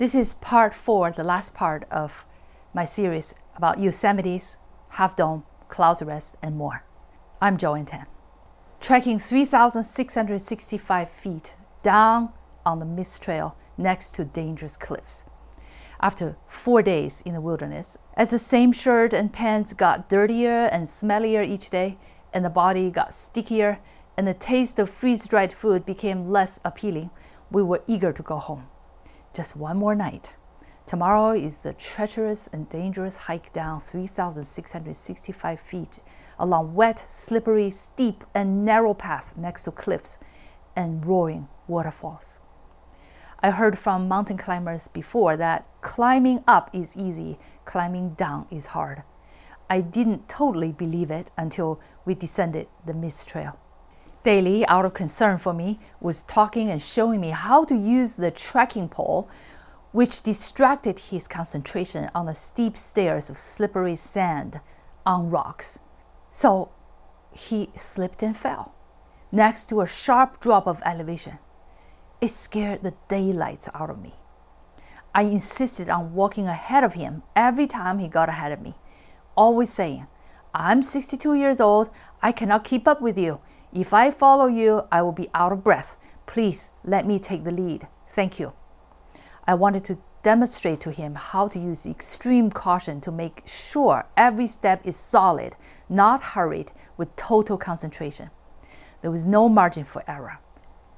This is part four, the last part of my series about Yosemite's, Half Dome, Clouds Rest, and more. I'm Joanne Tan. Trekking 3,665 feet down on the mist trail next to dangerous cliffs. After four days in the wilderness, as the same shirt and pants got dirtier and smellier each day, and the body got stickier, and the taste of freeze dried food became less appealing, we were eager to go home. Just one more night. Tomorrow is the treacherous and dangerous hike down 3,665 feet along wet, slippery, steep, and narrow paths next to cliffs and roaring waterfalls. I heard from mountain climbers before that climbing up is easy, climbing down is hard. I didn't totally believe it until we descended the mist trail. Daley, out of concern for me, was talking and showing me how to use the trekking pole, which distracted his concentration on the steep stairs of slippery sand on rocks. So he slipped and fell next to a sharp drop of elevation. It scared the daylights out of me. I insisted on walking ahead of him every time he got ahead of me, always saying, I'm 62 years old, I cannot keep up with you. If I follow you, I will be out of breath. Please let me take the lead. Thank you. I wanted to demonstrate to him how to use extreme caution to make sure every step is solid, not hurried, with total concentration. There was no margin for error.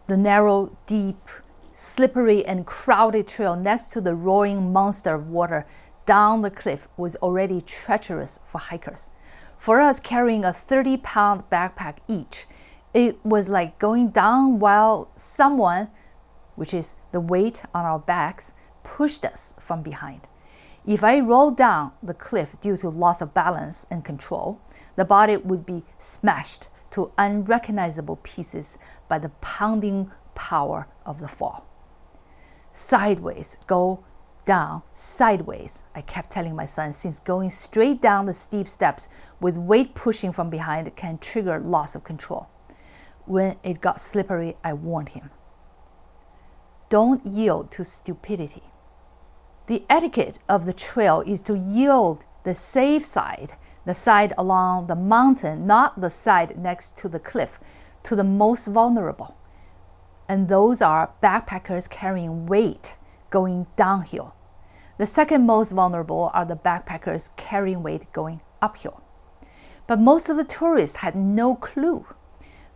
The narrow, deep, slippery, and crowded trail next to the roaring monster of water down the cliff was already treacherous for hikers. For us carrying a 30 pound backpack each, it was like going down while someone, which is the weight on our backs, pushed us from behind. If I rolled down the cliff due to loss of balance and control, the body would be smashed to unrecognizable pieces by the pounding power of the fall. Sideways, go down, sideways, I kept telling my son, since going straight down the steep steps with weight pushing from behind can trigger loss of control. When it got slippery, I warned him. Don't yield to stupidity. The etiquette of the trail is to yield the safe side, the side along the mountain, not the side next to the cliff, to the most vulnerable. And those are backpackers carrying weight going downhill. The second most vulnerable are the backpackers carrying weight going uphill. But most of the tourists had no clue.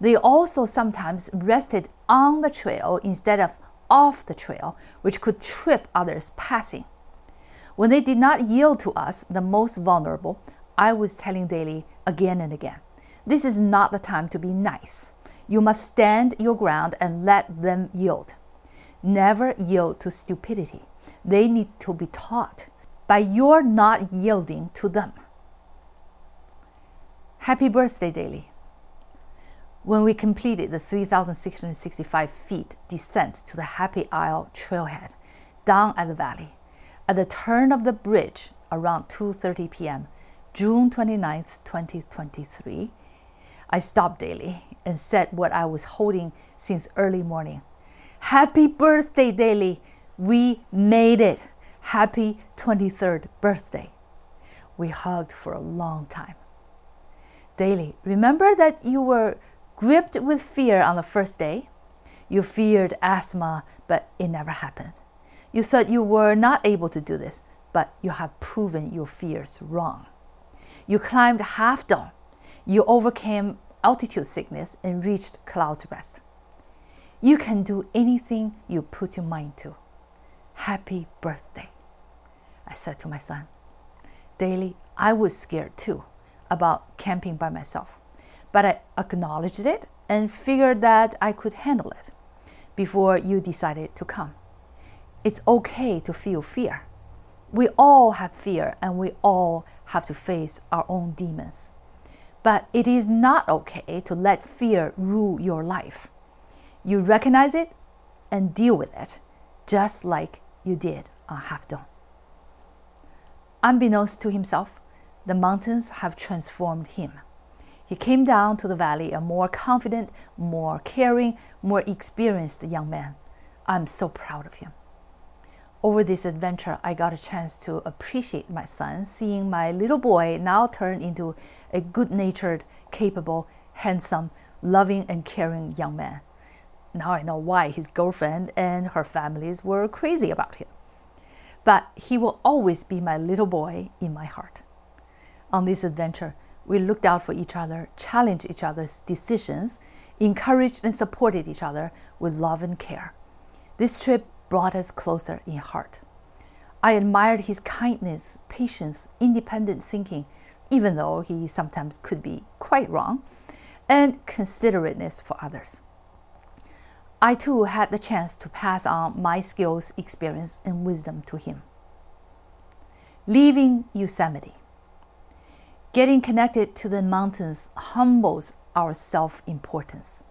They also sometimes rested on the trail instead of off the trail, which could trip others passing. When they did not yield to us, the most vulnerable, I was telling Daley again and again this is not the time to be nice. You must stand your ground and let them yield. Never yield to stupidity. They need to be taught by your not yielding to them. Happy birthday, Daley. When we completed the 3,665 feet descent to the Happy Isle trailhead down at the valley, at the turn of the bridge around 2:30 p.m., June 29, 2023, I stopped Daley and said what I was holding since early morning. Happy birthday, Daley! We made it! Happy 23rd birthday! We hugged for a long time. Daley, remember that you were gripped with fear on the first day. You feared asthma, but it never happened. You thought you were not able to do this, but you have proven your fears wrong. You climbed Half Dome. You overcame altitude sickness and reached clouds rest. You can do anything you put your mind to. Happy birthday, I said to my son. Daley, I was scared too about camping by myself but I acknowledged it and figured that I could handle it before you decided to come. It's okay to feel fear. We all have fear and we all have to face our own demons. But it is not okay to let fear rule your life. You recognize it and deal with it, just like you did on Half Dome. Unbeknownst to himself, the mountains have transformed him. He came down to the valley a more confident, more caring, more experienced young man. I'm so proud of him. Over this adventure, I got a chance to appreciate my son, seeing my little boy now turn into a good natured, capable, handsome, loving, and caring young man. Now I know why his girlfriend and her families were crazy about him. But he will always be my little boy in my heart. On this adventure, we looked out for each other, challenged each other's decisions, encouraged and supported each other with love and care. This trip brought us closer in heart. I admired his kindness, patience, independent thinking, even though he sometimes could be quite wrong, and considerateness for others. I too had the chance to pass on my skills, experience, and wisdom to him. Leaving Yosemite. Getting connected to the mountains humbles our self importance.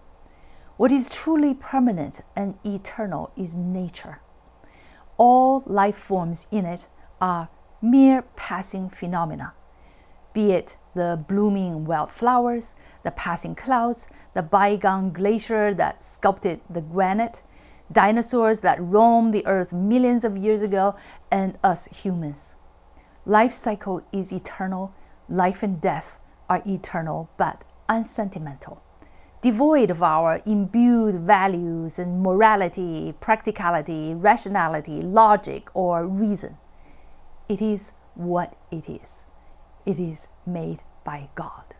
What is truly permanent and eternal is nature. All life forms in it are mere passing phenomena, be it the blooming wildflowers, the passing clouds, the bygone glacier that sculpted the granite, dinosaurs that roamed the earth millions of years ago, and us humans. Life cycle is eternal, life and death are eternal but unsentimental devoid of our imbued values and morality, practicality, rationality, logic, or reason. It is what it is. It is made by God.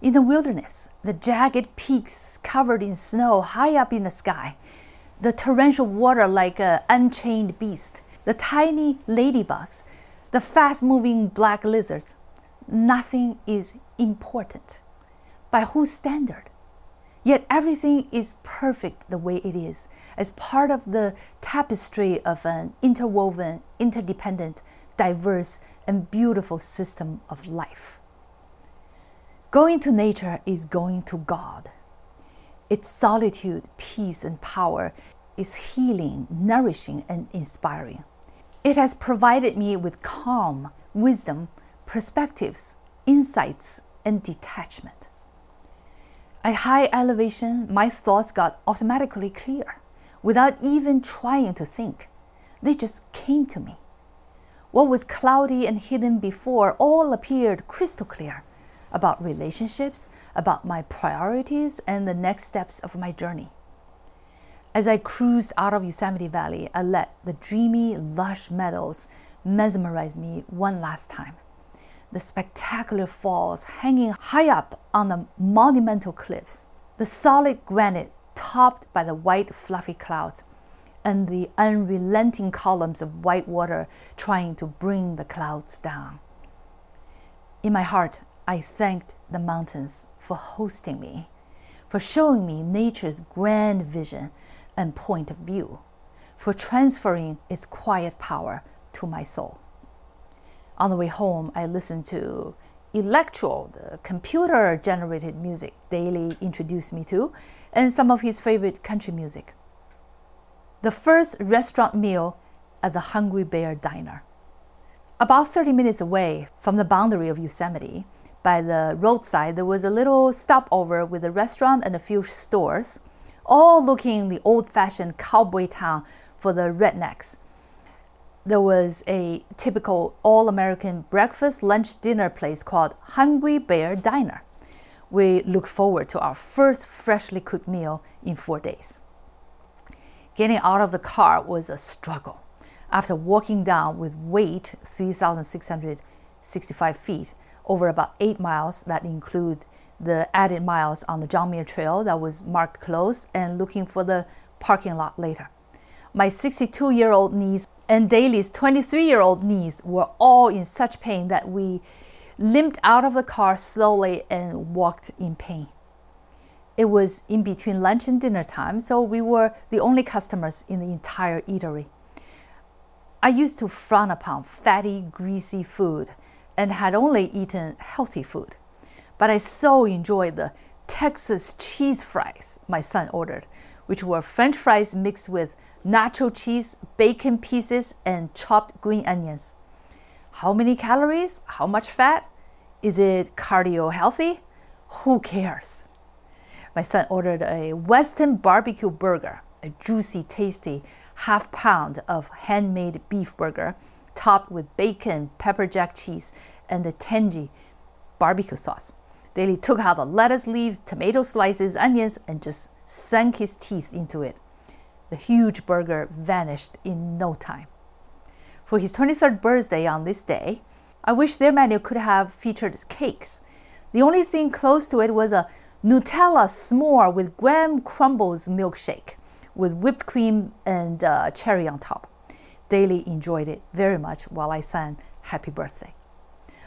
In the wilderness, the jagged peaks covered in snow high up in the sky, the torrential water like an unchained beast, the tiny ladybugs, the fast moving black lizards, nothing is important. By whose standard? Yet everything is perfect the way it is, as part of the tapestry of an interwoven, interdependent, diverse, and beautiful system of life. Going to nature is going to God. Its solitude, peace, and power is healing, nourishing, and inspiring. It has provided me with calm, wisdom, perspectives, insights, and detachment. At high elevation, my thoughts got automatically clear without even trying to think. They just came to me. What was cloudy and hidden before all appeared crystal clear about relationships, about my priorities, and the next steps of my journey. As I cruised out of Yosemite Valley, I let the dreamy, lush meadows mesmerize me one last time the spectacular falls hanging high up on the monumental cliffs, the solid granite topped by the white fluffy clouds, and the unrelenting columns of white water trying to bring the clouds down. In my heart, I thanked the mountains for hosting me, for showing me nature's grand vision and point of view, for transferring its quiet power to my soul. On the way home, I listened to Electro, the computer generated music Daley introduced me to, and some of his favorite country music. The first restaurant meal at the Hungry Bear Diner. About 30 minutes away from the boundary of Yosemite, by the roadside, there was a little stopover with a restaurant and a few stores, all looking the old fashioned cowboy town for the rednecks there was a typical all American breakfast, lunch, dinner place called Hungry Bear Diner. We look forward to our first freshly cooked meal in four days. Getting out of the car was a struggle. After walking down with weight 3,665 feet over about eight miles that include the added miles on the John Muir Trail that was marked closed and looking for the parking lot later. My 62 year old knees and Daley's 23 year old knees were all in such pain that we limped out of the car slowly and walked in pain. It was in between lunch and dinner time, so we were the only customers in the entire eatery. I used to frown upon fatty, greasy food and had only eaten healthy food. But I so enjoyed the Texas cheese fries my son ordered, which were french fries mixed with nacho cheese, bacon pieces, and chopped green onions. How many calories? How much fat? Is it cardio healthy? Who cares? My son ordered a Western barbecue burger, a juicy, tasty, half pound of handmade beef burger topped with bacon, pepper jack cheese, and the tangy barbecue sauce. Daley took out the lettuce leaves, tomato slices, onions, and just sank his teeth into it. The huge burger vanished in no time. For his 23rd birthday on this day, I wish their menu could have featured cakes. The only thing close to it was a Nutella s'more with graham crumbles milkshake with whipped cream and uh, cherry on top. Daley enjoyed it very much while I sang happy birthday.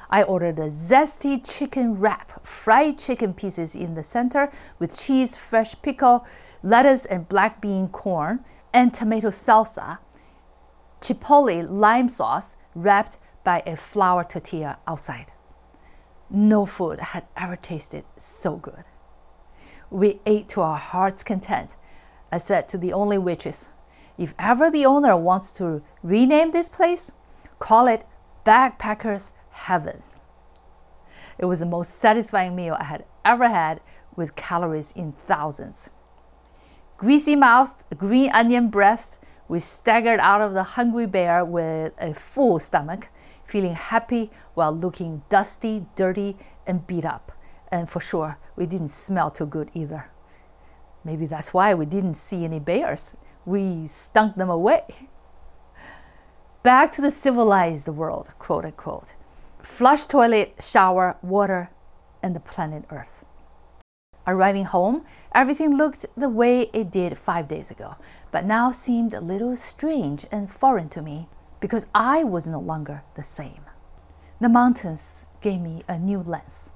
I ordered a zesty chicken wrap, fried chicken pieces in the center with cheese, fresh pickle, lettuce and black bean corn, and tomato salsa, chipotle lime sauce wrapped by a flour tortilla outside. No food had ever tasted so good. We ate to our heart's content. I said to the only waitress, if ever the owner wants to rename this place, call it Backpackers Heaven. It was the most satisfying meal I had ever had with calories in thousands. Greasy mouthed, green onion breath, we staggered out of the hungry bear with a full stomach, feeling happy while looking dusty, dirty, and beat up. And for sure, we didn't smell too good either. Maybe that's why we didn't see any bears. We stunk them away. Back to the civilized world, quote unquote. Flush toilet, shower, water, and the planet Earth. Arriving home, everything looked the way it did five days ago, but now seemed a little strange and foreign to me because I was no longer the same. The mountains gave me a new lens.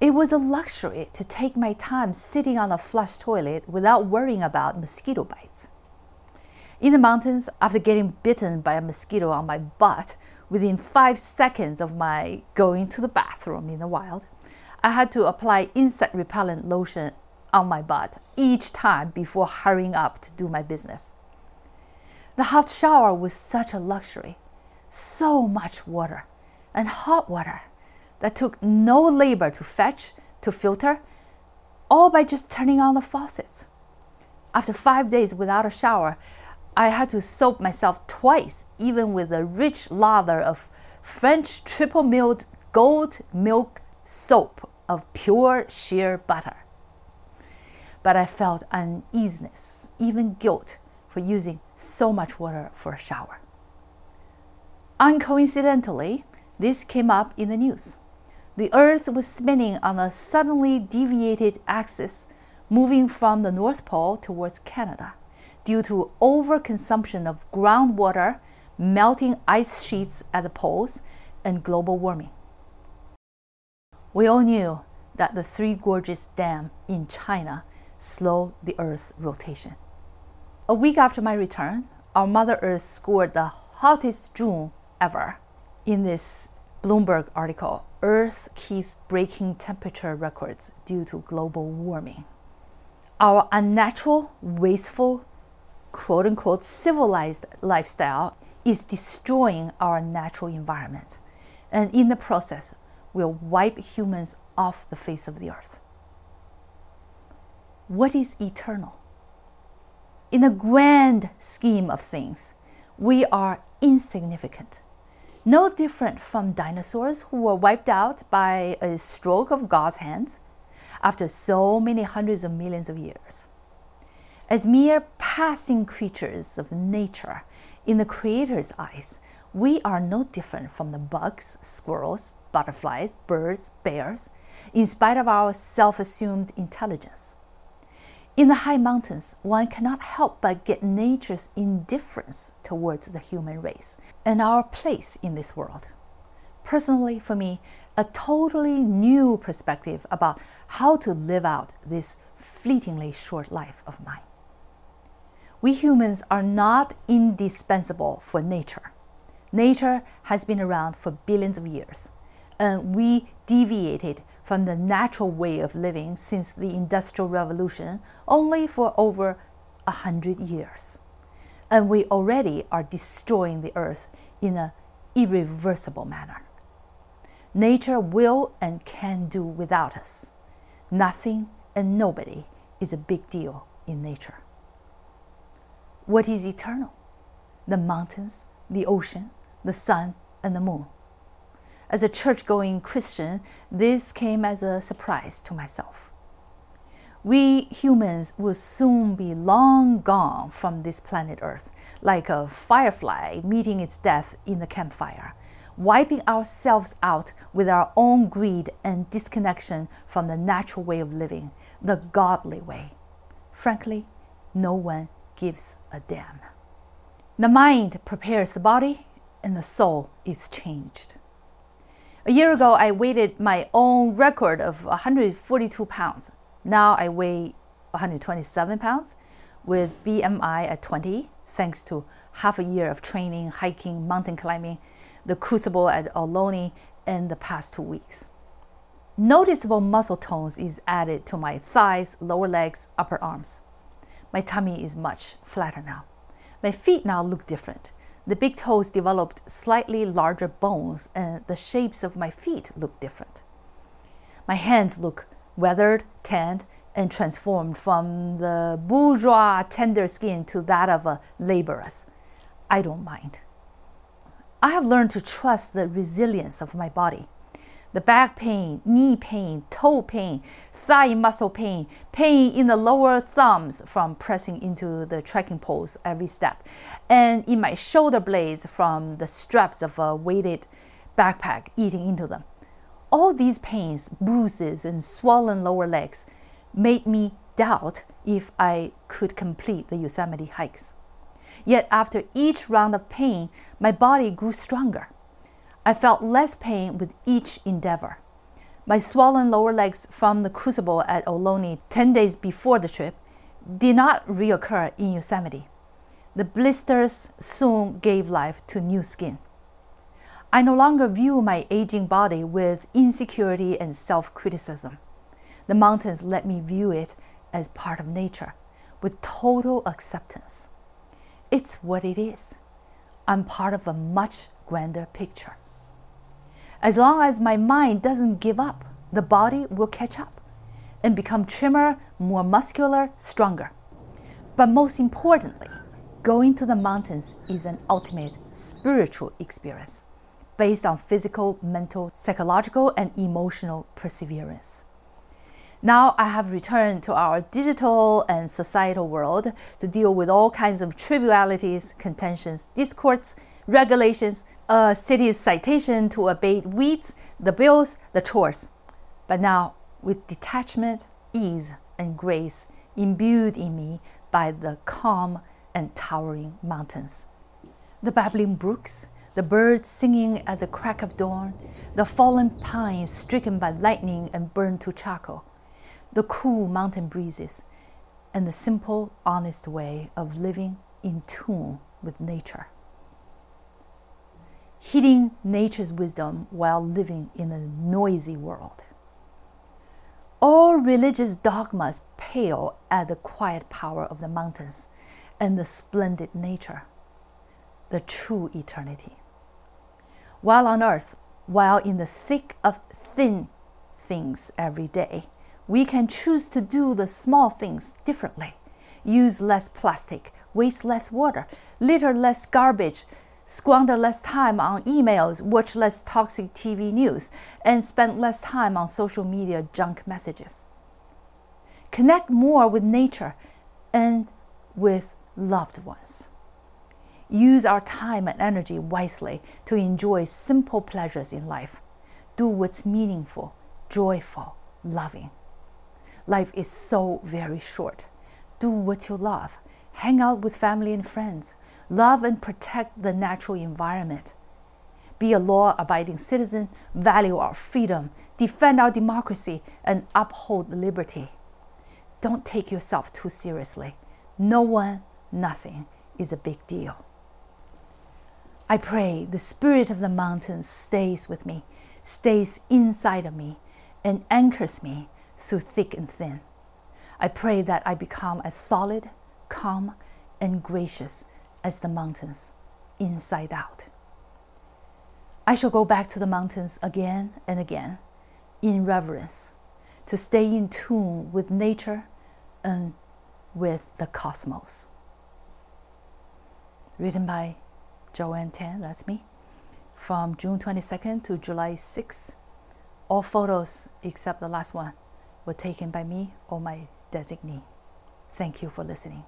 It was a luxury to take my time sitting on a flush toilet without worrying about mosquito bites. In the mountains, after getting bitten by a mosquito on my butt within five seconds of my going to the bathroom in the wild, I had to apply insect repellent lotion on my butt each time before hurrying up to do my business. The hot shower was such a luxury. So much water and hot water that took no labor to fetch, to filter, all by just turning on the faucets. After five days without a shower, I had to soap myself twice, even with the rich lather of French triple milled gold milk soap of pure shea butter. But I felt uneasiness, even guilt, for using so much water for a shower. Uncoincidentally, this came up in the news. The Earth was spinning on a suddenly deviated axis, moving from the North Pole towards Canada due to overconsumption of groundwater, melting ice sheets at the poles, and global warming. We all knew that the Three Gorges Dam in China slowed the Earth's rotation. A week after my return, our Mother Earth scored the hottest June ever. In this Bloomberg article, Earth keeps breaking temperature records due to global warming. Our unnatural, wasteful, quote unquote civilized lifestyle is destroying our natural environment. And in the process, will wipe humans off the face of the earth. What is eternal? In the grand scheme of things, we are insignificant. No different from dinosaurs who were wiped out by a stroke of God's hands after so many hundreds of millions of years. As mere passing creatures of nature in the Creator's eyes, we are no different from the bugs, squirrels, butterflies, birds, bears, in spite of our self assumed intelligence. In the high mountains, one cannot help but get nature's indifference towards the human race and our place in this world. Personally, for me, a totally new perspective about how to live out this fleetingly short life of mine. We humans are not indispensable for nature. Nature has been around for billions of years, and we deviated from the natural way of living since the Industrial Revolution only for over a hundred years. And we already are destroying the earth in an irreversible manner. Nature will and can do without us. Nothing and nobody is a big deal in nature. What is eternal? The mountains, the ocean, the sun, and the moon. As a church going Christian, this came as a surprise to myself. We humans will soon be long gone from this planet Earth, like a firefly meeting its death in the campfire, wiping ourselves out with our own greed and disconnection from the natural way of living, the godly way. Frankly, no one gives a damn. The mind prepares the body, and the soul is changed. A year ago, I weighed my own record of 142 pounds. Now I weigh 127 pounds with BMI at 20, thanks to half a year of training, hiking, mountain climbing, the crucible at Ohlone, in the past two weeks. Noticeable muscle tones is added to my thighs, lower legs, upper arms. My tummy is much flatter now. My feet now look different. The big toes developed slightly larger bones, and the shapes of my feet look different. My hands look weathered, tanned, and transformed from the bourgeois tender skin to that of a laborer's. I don't mind. I have learned to trust the resilience of my body the back pain, knee pain, toe pain, thigh muscle pain, pain in the lower thumbs from pressing into the trekking poles every step, and in my shoulder blades from the straps of a weighted backpack eating into them. All these pains, bruises, and swollen lower legs made me doubt if I could complete the Yosemite hikes. Yet after each round of pain, my body grew stronger. I felt less pain with each endeavor. My swollen lower legs from the crucible at Ohlone 10 days before the trip did not reoccur in Yosemite. The blisters soon gave life to new skin. I no longer view my aging body with insecurity and self criticism. The mountains let me view it as part of nature with total acceptance. It's what it is. I'm part of a much grander picture. As long as my mind doesn't give up, the body will catch up and become trimmer, more muscular, stronger. But most importantly, going to the mountains is an ultimate spiritual experience based on physical, mental, psychological, and emotional perseverance. Now I have returned to our digital and societal world to deal with all kinds of trivialities, contentions, discords, regulations, a city's citation to abate weeds, the bills, the chores. But now, with detachment, ease, and grace imbued in me by the calm and towering mountains. The babbling brooks, the birds singing at the crack of dawn, the fallen pines stricken by lightning and burned to charcoal, the cool mountain breezes, and the simple, honest way of living in tune with nature heeding nature's wisdom while living in a noisy world. All religious dogmas pale at the quiet power of the mountains and the splendid nature, the true eternity. While on earth, while in the thick of thin things every day, we can choose to do the small things differently. Use less plastic, waste less water, litter less garbage, squander less time on emails, watch less toxic TV news, and spend less time on social media junk messages. Connect more with nature and with loved ones. Use our time and energy wisely to enjoy simple pleasures in life. Do what's meaningful, joyful, loving. Life is so very short. Do what you love. Hang out with family and friends love and protect the natural environment, be a law abiding citizen, value our freedom, defend our democracy, and uphold liberty. Don't take yourself too seriously. No one, nothing is a big deal. I pray the spirit of the mountains stays with me, stays inside of me, and anchors me through thick and thin. I pray that I become as solid, calm, and gracious as the mountains, inside out. I shall go back to the mountains again and again in reverence to stay in tune with nature and with the cosmos. written by Joanne Tan, that's me, from June 22nd to July 6th. All photos except the last one were taken by me or my designee. Thank you for listening.